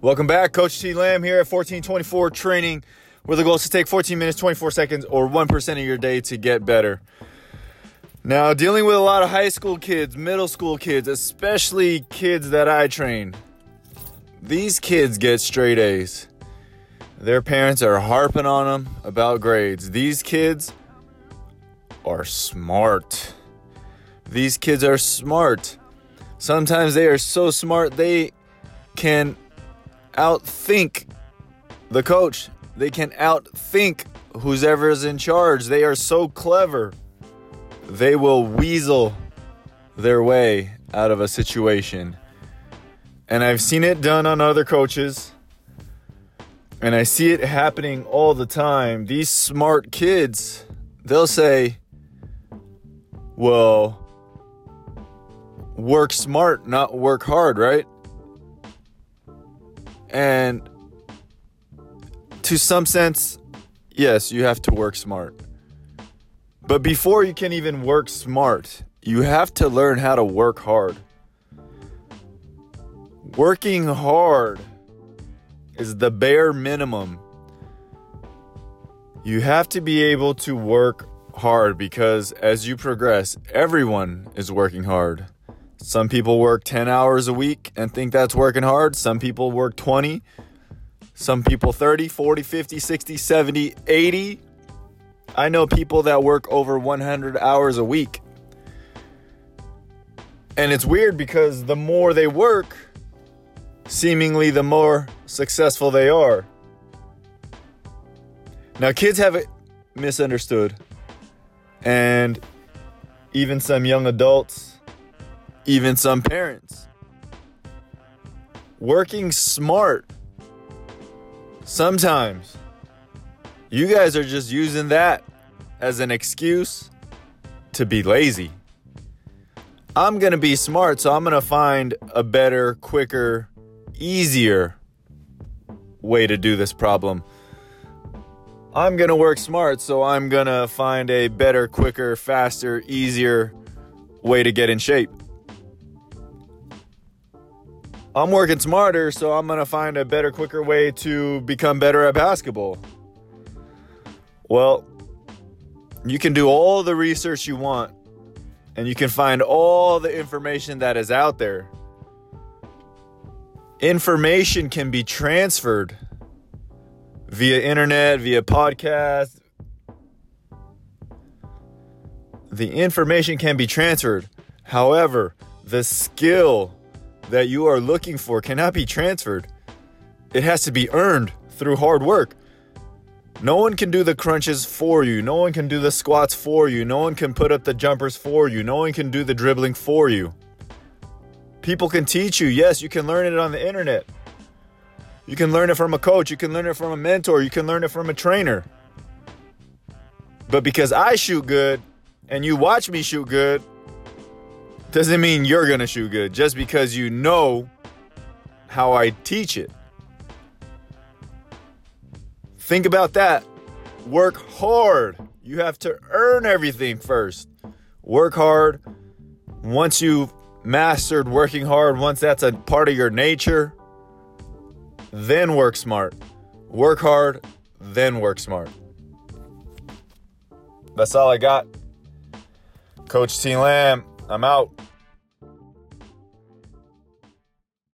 Welcome back, Coach T Lamb here at 1424 Training, where the goal is to take 14 minutes, 24 seconds, or 1% of your day to get better. Now, dealing with a lot of high school kids, middle school kids, especially kids that I train, these kids get straight A's. Their parents are harping on them about grades. These kids are smart. These kids are smart. Sometimes they are so smart they can outthink the coach. They can outthink who's ever is in charge. They are so clever. They will weasel their way out of a situation. And I've seen it done on other coaches. And I see it happening all the time. These smart kids, they'll say, well, work smart, not work hard, right? And to some sense, yes, you have to work smart. But before you can even work smart, you have to learn how to work hard. Working hard is the bare minimum. You have to be able to work hard because as you progress, everyone is working hard. Some people work 10 hours a week and think that's working hard. Some people work 20. Some people 30, 40, 50, 60, 70, 80. I know people that work over 100 hours a week. And it's weird because the more they work, seemingly the more successful they are. Now, kids have it misunderstood. And even some young adults even some parents. Working smart. Sometimes you guys are just using that as an excuse to be lazy. I'm going to be smart, so I'm going to find a better, quicker, easier way to do this problem. I'm going to work smart, so I'm going to find a better, quicker, faster, easier way to get in shape. I'm working smarter, so I'm going to find a better, quicker way to become better at basketball. Well, you can do all the research you want, and you can find all the information that is out there. Information can be transferred via internet, via podcast. The information can be transferred. However, the skill that you are looking for cannot be transferred. It has to be earned through hard work. No one can do the crunches for you. No one can do the squats for you. No one can put up the jumpers for you. No one can do the dribbling for you. People can teach you. Yes, you can learn it on the internet. You can learn it from a coach. You can learn it from a mentor. You can learn it from a trainer. But because I shoot good and you watch me shoot good, doesn't mean you're going to shoot good just because you know how I teach it. Think about that. Work hard. You have to earn everything first. Work hard. Once you've mastered working hard, once that's a part of your nature, then work smart. Work hard, then work smart. That's all I got. Coach T Lamb, I'm out.